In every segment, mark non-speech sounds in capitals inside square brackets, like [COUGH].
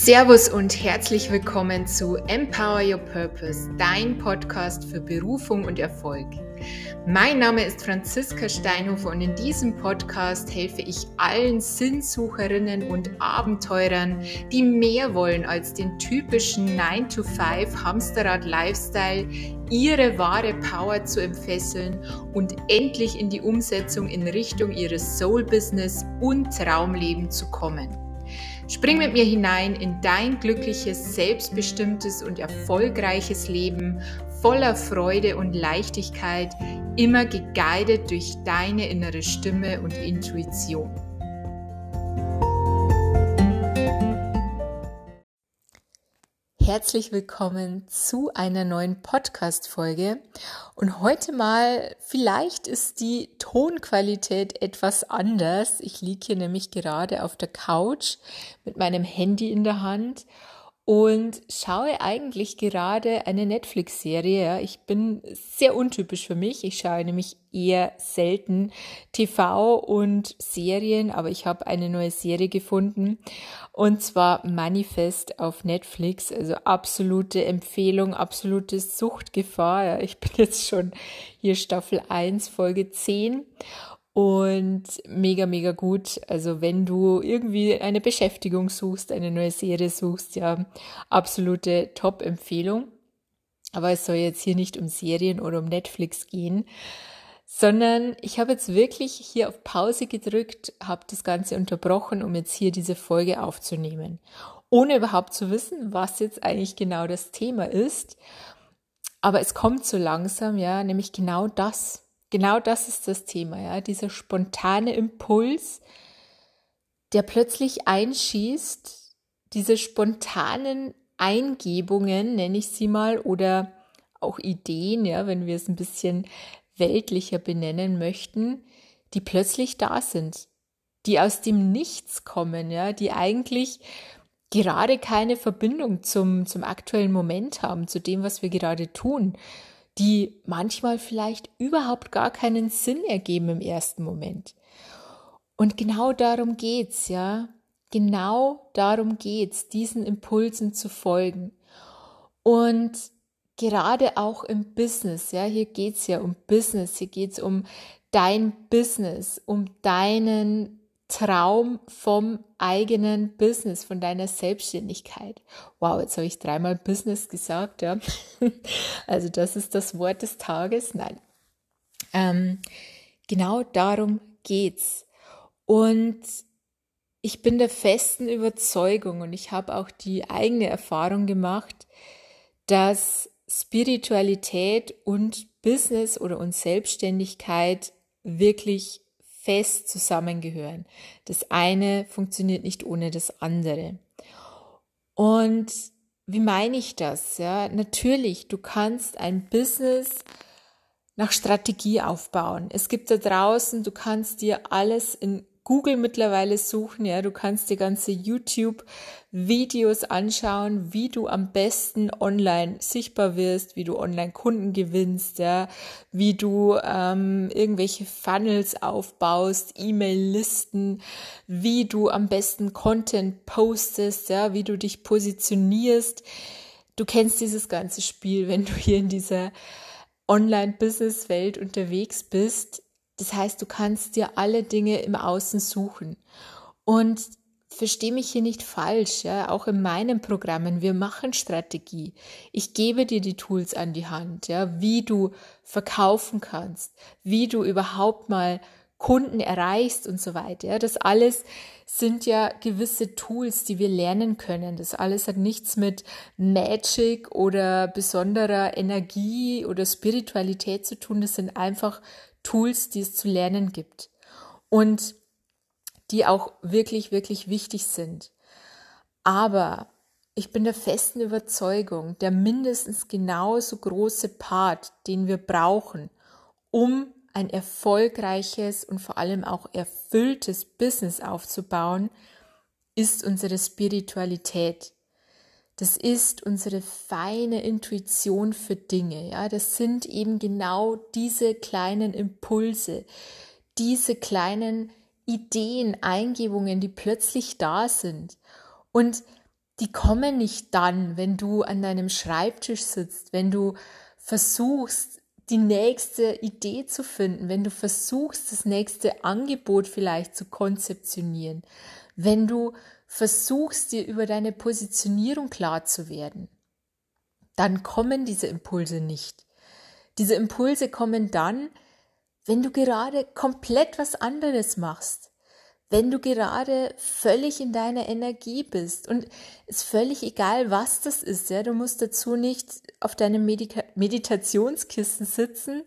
Servus und herzlich willkommen zu Empower Your Purpose, dein Podcast für Berufung und Erfolg. Mein Name ist Franziska Steinhofer und in diesem Podcast helfe ich allen Sinnsucherinnen und Abenteurern, die mehr wollen als den typischen 9-to-5 Hamsterrad-Lifestyle, ihre wahre Power zu entfesseln und endlich in die Umsetzung in Richtung ihres Soul-Business und Traumleben zu kommen. Spring mit mir hinein in dein glückliches, selbstbestimmtes und erfolgreiches Leben voller Freude und Leichtigkeit, immer geguidet durch deine innere Stimme und Intuition. Herzlich willkommen zu einer neuen Podcast-Folge. Und heute mal, vielleicht ist die Tonqualität etwas anders. Ich liege hier nämlich gerade auf der Couch mit meinem Handy in der Hand und schaue eigentlich gerade eine Netflix-Serie. Ich bin sehr untypisch für mich. Ich schaue nämlich eher selten TV und Serien, aber ich habe eine neue Serie gefunden und zwar Manifest auf Netflix. Also absolute Empfehlung, absolute Suchtgefahr. Ich bin jetzt schon hier Staffel 1, Folge 10 und mega, mega gut. Also wenn du irgendwie eine Beschäftigung suchst, eine neue Serie suchst, ja, absolute Top-Empfehlung. Aber es soll jetzt hier nicht um Serien oder um Netflix gehen, sondern ich habe jetzt wirklich hier auf Pause gedrückt, habe das Ganze unterbrochen, um jetzt hier diese Folge aufzunehmen, ohne überhaupt zu wissen, was jetzt eigentlich genau das Thema ist. Aber es kommt so langsam, ja, nämlich genau das. Genau das ist das Thema, ja, dieser spontane Impuls, der plötzlich einschießt, diese spontanen Eingebungen, nenne ich sie mal, oder auch Ideen, ja, wenn wir es ein bisschen weltlicher benennen möchten, die plötzlich da sind, die aus dem Nichts kommen, ja, die eigentlich gerade keine Verbindung zum, zum aktuellen Moment haben, zu dem, was wir gerade tun, die manchmal vielleicht überhaupt gar keinen Sinn ergeben im ersten Moment. Und genau darum geht's, ja. Genau darum geht's, diesen Impulsen zu folgen. Und gerade auch im Business, ja, hier geht's ja um Business, hier geht's um dein Business, um deinen Traum vom eigenen Business, von deiner Selbstständigkeit. Wow, jetzt habe ich dreimal Business gesagt, ja. [LAUGHS] Also das ist das Wort des Tages. Nein. Ähm, genau darum geht's. Und ich bin der festen Überzeugung und ich habe auch die eigene Erfahrung gemacht, dass Spiritualität und Business oder und Selbstständigkeit wirklich fest zusammengehören. Das eine funktioniert nicht ohne das andere. Und wie meine ich das? Ja, natürlich, du kannst ein Business nach Strategie aufbauen. Es gibt da draußen, du kannst dir alles in Google mittlerweile suchen, ja, du kannst dir ganze YouTube-Videos anschauen, wie du am besten online sichtbar wirst, wie du online Kunden gewinnst, ja, wie du ähm, irgendwelche Funnels aufbaust, E-Mail-Listen, wie du am besten Content postest, ja, wie du dich positionierst. Du kennst dieses ganze Spiel, wenn du hier in dieser Online-Business-Welt unterwegs bist das heißt, du kannst dir alle Dinge im Außen suchen. Und verstehe mich hier nicht falsch, ja, auch in meinen Programmen, wir machen Strategie. Ich gebe dir die Tools an die Hand, ja, wie du verkaufen kannst, wie du überhaupt mal Kunden erreichst und so weiter. Ja, das alles sind ja gewisse Tools, die wir lernen können. Das alles hat nichts mit Magic oder besonderer Energie oder Spiritualität zu tun. Das sind einfach Tools, die es zu lernen gibt und die auch wirklich, wirklich wichtig sind. Aber ich bin der festen Überzeugung, der mindestens genauso große Part, den wir brauchen, um ein erfolgreiches und vor allem auch erfülltes Business aufzubauen, ist unsere Spiritualität. Das ist unsere feine Intuition für Dinge. Ja, das sind eben genau diese kleinen Impulse, diese kleinen Ideen, Eingebungen, die plötzlich da sind. Und die kommen nicht dann, wenn du an deinem Schreibtisch sitzt, wenn du versuchst, die nächste Idee zu finden, wenn du versuchst, das nächste Angebot vielleicht zu konzeptionieren, wenn du versuchst, dir über deine Positionierung klar zu werden, dann kommen diese Impulse nicht. Diese Impulse kommen dann, wenn du gerade komplett was anderes machst, wenn du gerade völlig in deiner Energie bist und es völlig egal, was das ist, ja, du musst dazu nicht auf deinem Medita Meditationskissen sitzen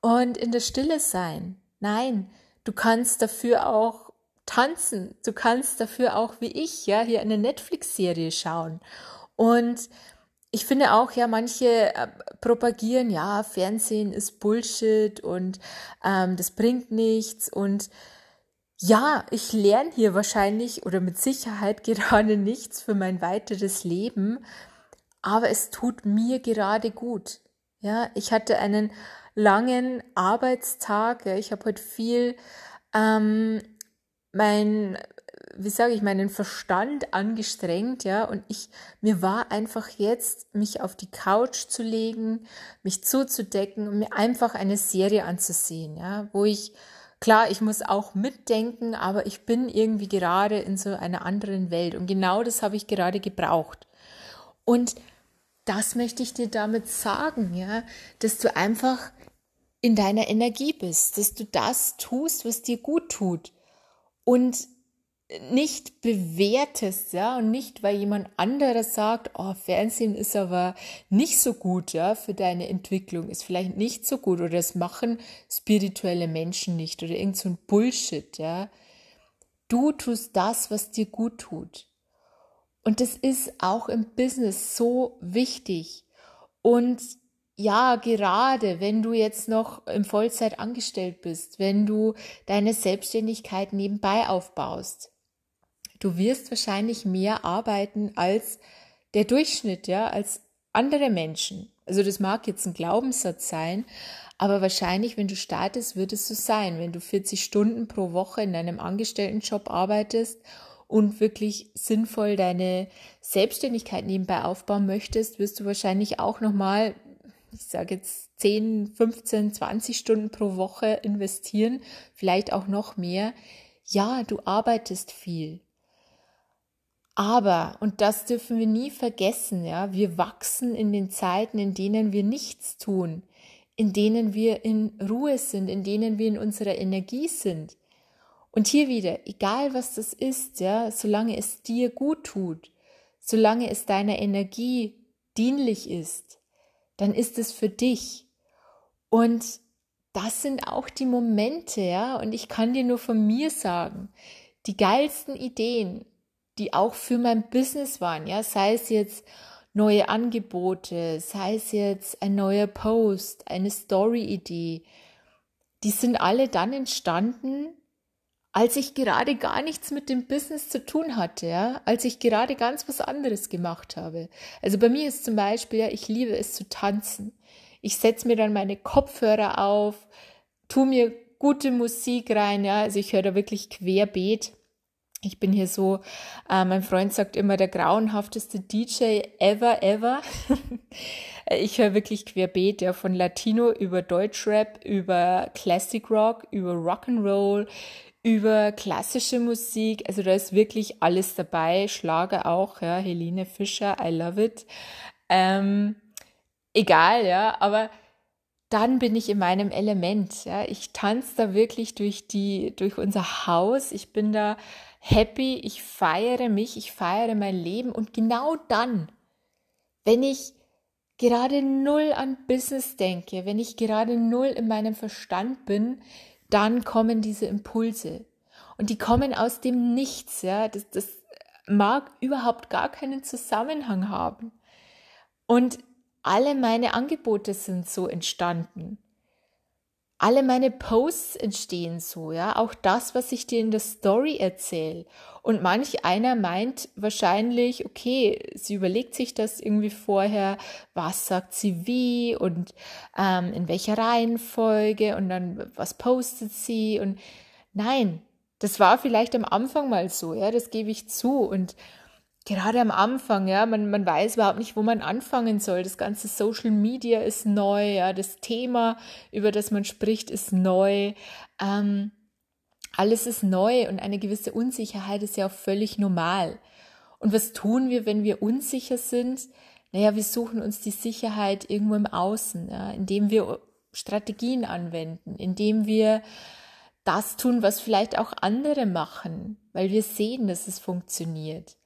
und in der Stille sein. Nein, du kannst dafür auch tanzen, du kannst dafür auch wie ich, ja, hier eine Netflix-Serie schauen und ich finde auch, ja, manche äh, propagieren, ja, Fernsehen ist Bullshit und ähm, das bringt nichts und ja, ich lerne hier wahrscheinlich oder mit Sicherheit [LAUGHS] gerade nichts für mein weiteres Leben, aber es tut mir gerade gut. Ja, ich hatte einen langen Arbeitstag. Ja, ich habe heute viel ähm, mein, wie sage ich, meinen Verstand angestrengt, ja, und ich, mir war einfach jetzt, mich auf die Couch zu legen, mich zuzudecken und mir einfach eine Serie anzusehen, ja, wo ich Klar, ich muss auch mitdenken, aber ich bin irgendwie gerade in so einer anderen Welt und genau das habe ich gerade gebraucht. Und das möchte ich dir damit sagen, ja, dass du einfach in deiner Energie bist, dass du das tust, was dir gut tut und nicht bewertest, ja, und nicht, weil jemand anderes sagt, oh, Fernsehen ist aber nicht so gut, ja, für deine Entwicklung, ist vielleicht nicht so gut oder das machen spirituelle Menschen nicht oder irgend so ein Bullshit, ja. Du tust das, was dir gut tut. Und das ist auch im Business so wichtig. Und ja, gerade wenn du jetzt noch im Vollzeit angestellt bist, wenn du deine Selbstständigkeit nebenbei aufbaust, du wirst wahrscheinlich mehr arbeiten als der Durchschnitt, ja, als andere Menschen. Also das mag jetzt ein Glaubenssatz sein, aber wahrscheinlich, wenn du startest, wird es so sein. Wenn du 40 Stunden pro Woche in deinem Angestelltenjob arbeitest und wirklich sinnvoll deine Selbstständigkeit nebenbei aufbauen möchtest, wirst du wahrscheinlich auch nochmal, ich sage jetzt 10, 15, 20 Stunden pro Woche investieren, vielleicht auch noch mehr. Ja, du arbeitest viel. Aber, und das dürfen wir nie vergessen, ja, wir wachsen in den Zeiten, in denen wir nichts tun, in denen wir in Ruhe sind, in denen wir in unserer Energie sind. Und hier wieder, egal was das ist, ja, solange es dir gut tut, solange es deiner Energie dienlich ist, dann ist es für dich. Und das sind auch die Momente, ja, und ich kann dir nur von mir sagen, die geilsten Ideen, die auch für mein Business waren, ja, sei es jetzt neue Angebote, sei es jetzt ein neuer Post, eine Story-Idee, die sind alle dann entstanden, als ich gerade gar nichts mit dem Business zu tun hatte, ja, als ich gerade ganz was anderes gemacht habe. Also bei mir ist zum Beispiel, ja, ich liebe es zu tanzen. Ich setze mir dann meine Kopfhörer auf, tu mir gute Musik rein, ja, also ich höre da wirklich querbeet ich bin hier so, äh, mein Freund sagt immer, der grauenhafteste DJ ever, ever. [LAUGHS] ich höre wirklich querbeet, ja, von Latino über Deutschrap, über Classic Rock, über Rock'n'Roll, über klassische Musik. Also da ist wirklich alles dabei. Schlager auch, ja, Helene Fischer, I love it. Ähm, egal, ja, aber dann bin ich in meinem Element. Ja, ich tanze da wirklich durch die, durch unser Haus. Ich bin da happy, ich feiere mich, ich feiere mein Leben und genau dann, wenn ich gerade null an Business denke, wenn ich gerade null in meinem Verstand bin, dann kommen diese Impulse. Und die kommen aus dem Nichts, ja. Das, das mag überhaupt gar keinen Zusammenhang haben. Und alle meine Angebote sind so entstanden alle meine Posts entstehen so, ja, auch das, was ich dir in der Story erzähle. Und manch einer meint wahrscheinlich, okay, sie überlegt sich das irgendwie vorher, was sagt sie wie und ähm, in welcher Reihenfolge und dann was postet sie? Und nein, das war vielleicht am Anfang mal so, ja, das gebe ich zu. Und gerade am Anfang, ja, man, man weiß überhaupt nicht, wo man anfangen soll. Das ganze Social Media ist neu, ja, das Thema, über das man spricht, ist neu. Ähm, alles ist neu und eine gewisse Unsicherheit ist ja auch völlig normal. Und was tun wir, wenn wir unsicher sind? Naja, wir suchen uns die Sicherheit irgendwo im Außen, ja, indem wir Strategien anwenden, indem wir das tun, was vielleicht auch andere machen, weil wir sehen, dass es funktioniert.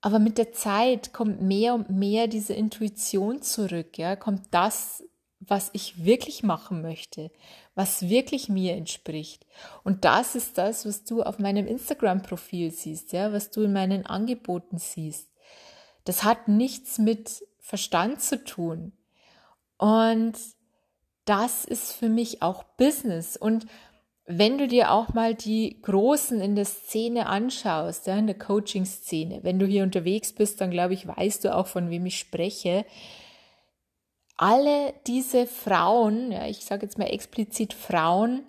Aber mit der Zeit kommt mehr und mehr diese Intuition zurück, ja, kommt das, was ich wirklich machen möchte, was wirklich mir entspricht. Und das ist das, was du auf meinem Instagram-Profil siehst, ja, was du in meinen Angeboten siehst. Das hat nichts mit Verstand zu tun. Und das ist für mich auch Business. Und wenn du dir auch mal die Großen in der Szene anschaust, ja, in der Coaching-Szene, wenn du hier unterwegs bist, dann glaube ich, weißt du auch, von wem ich spreche. Alle diese Frauen, ja, ich sage jetzt mal explizit Frauen,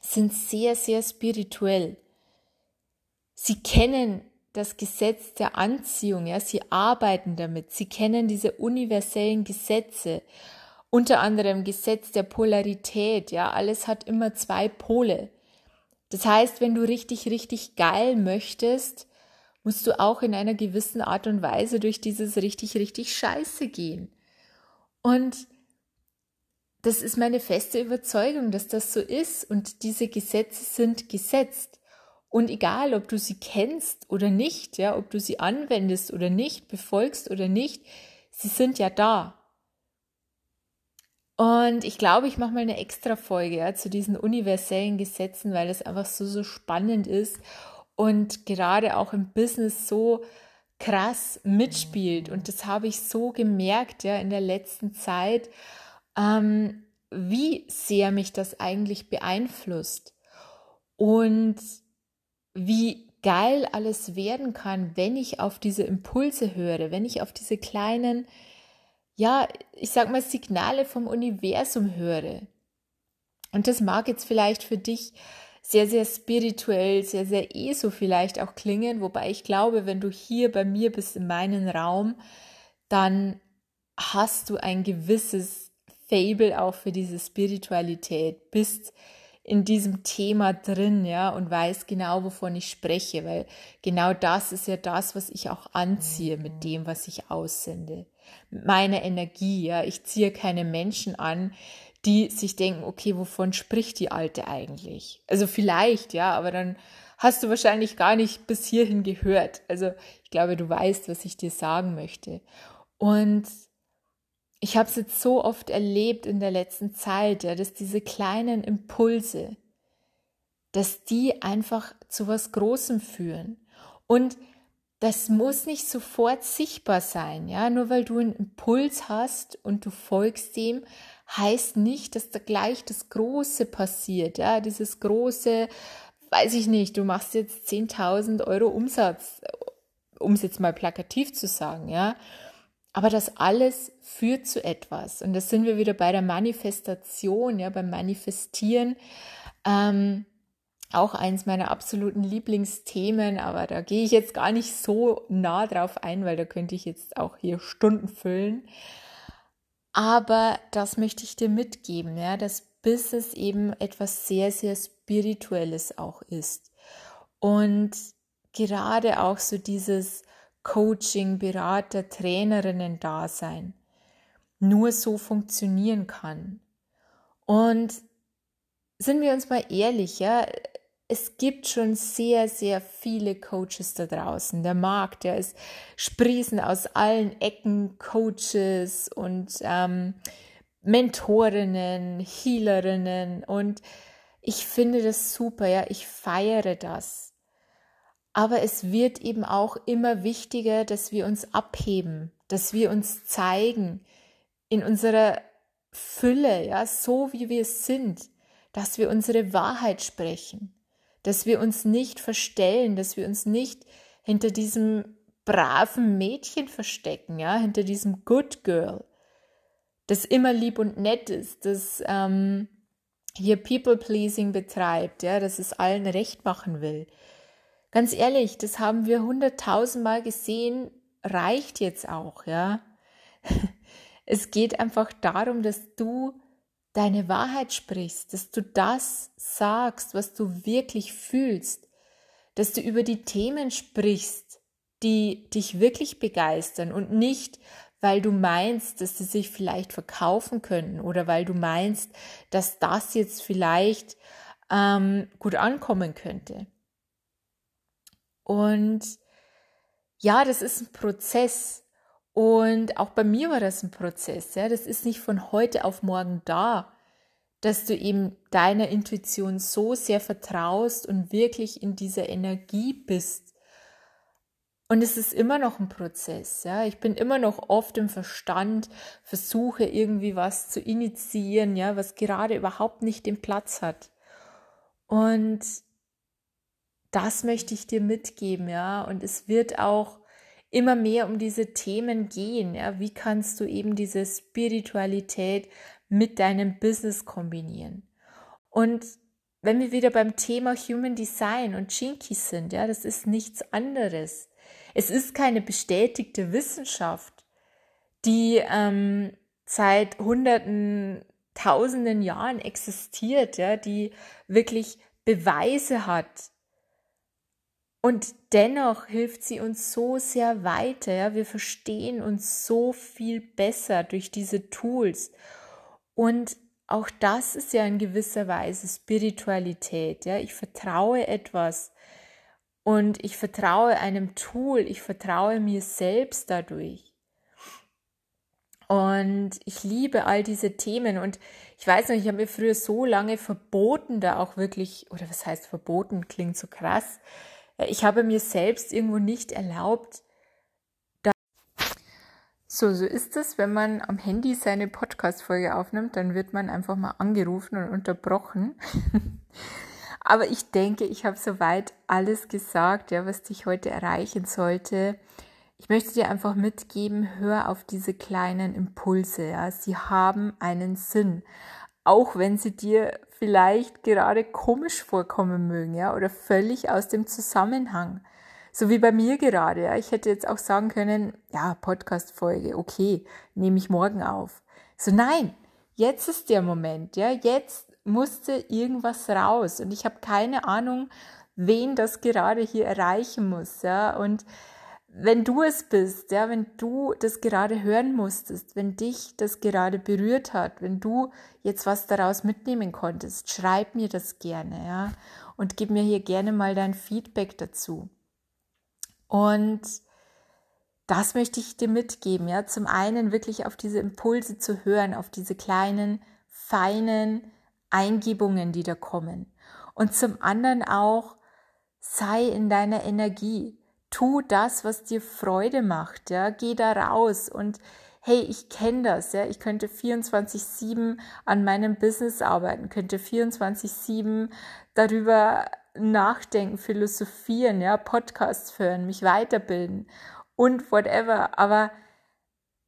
sind sehr, sehr spirituell. Sie kennen das Gesetz der Anziehung, ja, sie arbeiten damit, sie kennen diese universellen Gesetze unter anderem Gesetz der Polarität, ja, alles hat immer zwei Pole. Das heißt, wenn du richtig, richtig geil möchtest, musst du auch in einer gewissen Art und Weise durch dieses richtig, richtig scheiße gehen. Und das ist meine feste Überzeugung, dass das so ist und diese Gesetze sind gesetzt. Und egal, ob du sie kennst oder nicht, ja, ob du sie anwendest oder nicht, befolgst oder nicht, sie sind ja da. Und ich glaube, ich mache mal eine extra Folge ja, zu diesen universellen Gesetzen, weil das einfach so, so spannend ist und gerade auch im Business so krass mitspielt. Und das habe ich so gemerkt, ja, in der letzten Zeit, ähm, wie sehr mich das eigentlich beeinflusst und wie geil alles werden kann, wenn ich auf diese Impulse höre, wenn ich auf diese kleinen ja, ich sag mal, Signale vom Universum höre. Und das mag jetzt vielleicht für dich sehr, sehr spirituell, sehr, sehr eh so vielleicht auch klingen, wobei ich glaube, wenn du hier bei mir bist in meinem Raum, dann hast du ein gewisses Fable auch für diese Spiritualität, bist in diesem Thema drin, ja, und weiß genau, wovon ich spreche, weil genau das ist ja das, was ich auch anziehe mit dem, was ich aussende meine Energie. Ja. Ich ziehe keine Menschen an, die sich denken, okay, wovon spricht die Alte eigentlich? Also vielleicht, ja, aber dann hast du wahrscheinlich gar nicht bis hierhin gehört. Also ich glaube, du weißt, was ich dir sagen möchte. Und ich habe es jetzt so oft erlebt in der letzten Zeit, ja, dass diese kleinen Impulse, dass die einfach zu was Großem führen. Und das muss nicht sofort sichtbar sein, ja. Nur weil du einen Impuls hast und du folgst dem, heißt nicht, dass da gleich das Große passiert, ja. Dieses große, weiß ich nicht, du machst jetzt 10.000 Euro Umsatz, um es jetzt mal plakativ zu sagen, ja. Aber das alles führt zu etwas. Und das sind wir wieder bei der Manifestation, ja, beim Manifestieren. Ähm, auch eins meiner absoluten Lieblingsthemen, aber da gehe ich jetzt gar nicht so nah drauf ein, weil da könnte ich jetzt auch hier Stunden füllen. Aber das möchte ich dir mitgeben, ja, dass Business eben etwas sehr, sehr Spirituelles auch ist. Und gerade auch so dieses Coaching, Berater, Trainerinnen-Dasein nur so funktionieren kann. Und sind wir uns mal ehrlich, ja, es gibt schon sehr, sehr viele Coaches da draußen. Der Markt, der ist sprießen aus allen Ecken. Coaches und ähm, Mentorinnen, Healerinnen. Und ich finde das super, ja, ich feiere das. Aber es wird eben auch immer wichtiger, dass wir uns abheben, dass wir uns zeigen in unserer Fülle, ja, so wie wir sind, dass wir unsere Wahrheit sprechen dass wir uns nicht verstellen, dass wir uns nicht hinter diesem braven Mädchen verstecken, ja, hinter diesem Good Girl, das immer lieb und nett ist, das ähm, hier People-Pleasing betreibt, ja, dass es allen recht machen will. Ganz ehrlich, das haben wir hunderttausendmal gesehen, reicht jetzt auch, ja. [LAUGHS] Es geht einfach darum, dass du deine Wahrheit sprichst, dass du das sagst, was du wirklich fühlst, dass du über die Themen sprichst, die dich wirklich begeistern und nicht, weil du meinst, dass sie sich vielleicht verkaufen können oder weil du meinst, dass das jetzt vielleicht ähm, gut ankommen könnte. Und ja, das ist ein Prozess. Und auch bei mir war das ein Prozess. Ja, das ist nicht von heute auf morgen da, dass du eben deiner Intuition so sehr vertraust und wirklich in dieser Energie bist. Und es ist immer noch ein Prozess. Ja, ich bin immer noch oft im Verstand, versuche irgendwie was zu initiieren, ja, was gerade überhaupt nicht den Platz hat. Und das möchte ich dir mitgeben, ja. Und es wird auch immer mehr um diese Themen gehen. Ja? Wie kannst du eben diese Spiritualität mit deinem Business kombinieren? Und wenn wir wieder beim Thema Human Design und Chinky sind, ja, das ist nichts anderes. Es ist keine bestätigte Wissenschaft, die ähm, seit hunderten, tausenden Jahren existiert, ja, die wirklich Beweise hat, und dennoch hilft sie uns so sehr weiter. Wir verstehen uns so viel besser durch diese Tools. Und auch das ist ja in gewisser Weise Spiritualität. Ja? Ich vertraue etwas und ich vertraue einem Tool, ich vertraue mir selbst dadurch. Und ich liebe all diese Themen und ich weiß noch, ich habe mir früher so lange verboten, da auch wirklich, oder was heißt verboten, klingt so krass, ich habe mir selbst irgendwo nicht erlaubt, da so, so ist es, wenn man am Handy seine Podcast-Folge aufnimmt, dann wird man einfach mal angerufen und unterbrochen. [LAUGHS] Aber ich denke, ich habe soweit alles gesagt, ja, was dich heute erreichen sollte. Ich möchte dir einfach mitgeben, hör auf diese kleinen Impulse, ja. Sie haben einen Sinn. Auch wenn sie dir vielleicht gerade komisch vorkommen mögen, ja, oder völlig aus dem Zusammenhang. So wie bei mir gerade, ja. Ich hätte jetzt auch sagen können, ja, Podcast-Folge, okay, nehme ich morgen auf. So, nein, jetzt ist der Moment, ja, jetzt musste irgendwas raus und ich habe keine Ahnung, wen das gerade hier erreichen muss, ja, und wenn du es bist, ja, wenn du das gerade hören musstest, wenn dich das gerade berührt hat, wenn du jetzt was daraus mitnehmen konntest, schreib mir das gerne, ja, und gib mir hier gerne mal dein Feedback dazu. Und das möchte ich dir mitgeben, ja, zum einen wirklich auf diese Impulse zu hören, auf diese kleinen, feinen Eingebungen, die da kommen. Und zum anderen auch, sei in deiner Energie tu das, was dir Freude macht, ja, geh da raus und hey, ich kenne das, ja, ich könnte 24/7 an meinem Business arbeiten, könnte 24/7 darüber nachdenken, philosophieren, ja, Podcasts hören, mich weiterbilden und whatever, aber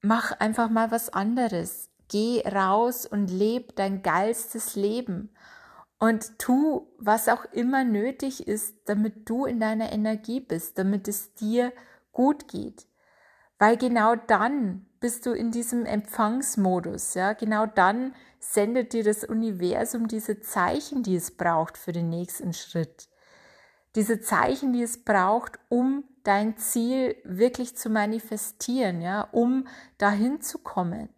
mach einfach mal was anderes. Geh raus und leb dein geilstes Leben und tu, was auch immer nötig ist, damit du in deiner Energie bist, damit es dir gut geht. Weil genau dann bist du in diesem Empfangsmodus, ja, genau dann sendet dir das Universum diese Zeichen, die es braucht für den nächsten Schritt. Diese Zeichen, die es braucht, um dein Ziel wirklich zu manifestieren, ja, um dahin zu kommen.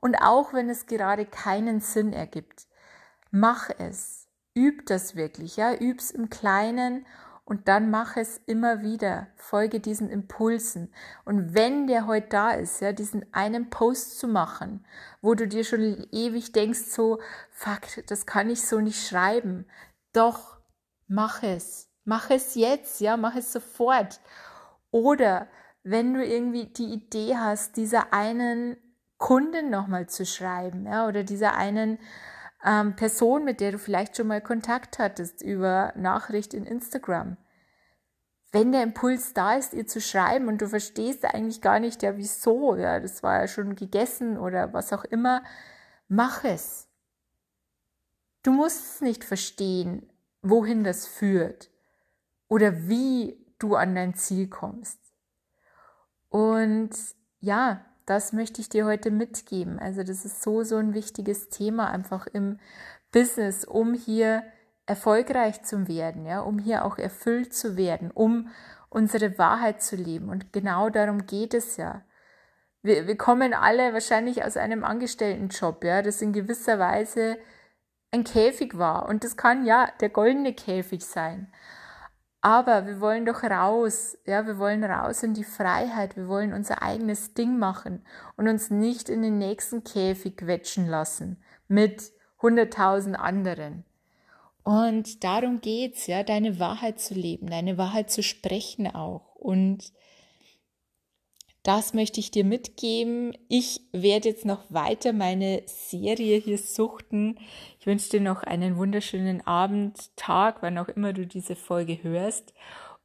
Und auch wenn es gerade keinen Sinn ergibt, mach es üb das wirklich, ja, üb's im Kleinen und dann mach es immer wieder, folge diesen Impulsen. Und wenn der heute da ist, ja, diesen einen Post zu machen, wo du dir schon ewig denkst, so, fuck, das kann ich so nicht schreiben. Doch, mach es. Mach es jetzt, ja, mach es sofort. Oder wenn du irgendwie die Idee hast, dieser einen Kunden nochmal zu schreiben, ja, oder dieser einen ähm, Person, mit der du vielleicht schon mal Kontakt hattest über Nachricht in Instagram. Wenn der Impuls da ist, ihr zu schreiben und du verstehst eigentlich gar nicht, ja, wieso, ja, das war ja schon gegessen oder was auch immer, mach es. Du musst es nicht verstehen, wohin das führt. oder wie du an dein Ziel kommst. Und ja, das möchte ich dir heute mitgeben. Also das ist so, so ein wichtiges Thema einfach im Business, um hier erfolgreich zu werden, ja, um hier auch erfüllt zu werden, um unsere Wahrheit zu leben. Und genau darum geht es ja. Wir, wir kommen alle wahrscheinlich aus einem Angestelltenjob, ja, das in gewisser Weise ein Käfig war. Und das kann ja der goldene Käfig sein. Aber wir wollen doch raus, ja, wir wollen raus in die Freiheit, wir wollen unser eigenes Ding machen und uns nicht in den nächsten Käfig quetschen lassen mit hunderttausend anderen. Und darum geht's, ja, deine Wahrheit zu leben, deine Wahrheit zu sprechen auch. Und das möchte ich dir mitgeben. Ich werde jetzt noch weiter meine Serie hier suchten. Ich wünsche dir noch einen wunderschönen Abend, Tag, wann auch immer du diese Folge hörst.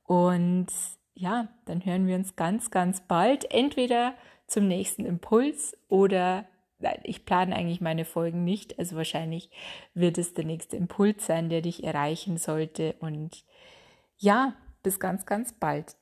Und ja, dann hören wir uns ganz, ganz bald. Entweder zum nächsten Impuls oder nein, ich plane eigentlich meine Folgen nicht. Also wahrscheinlich wird es der nächste Impuls sein, der dich erreichen sollte. Und ja, bis ganz, ganz bald.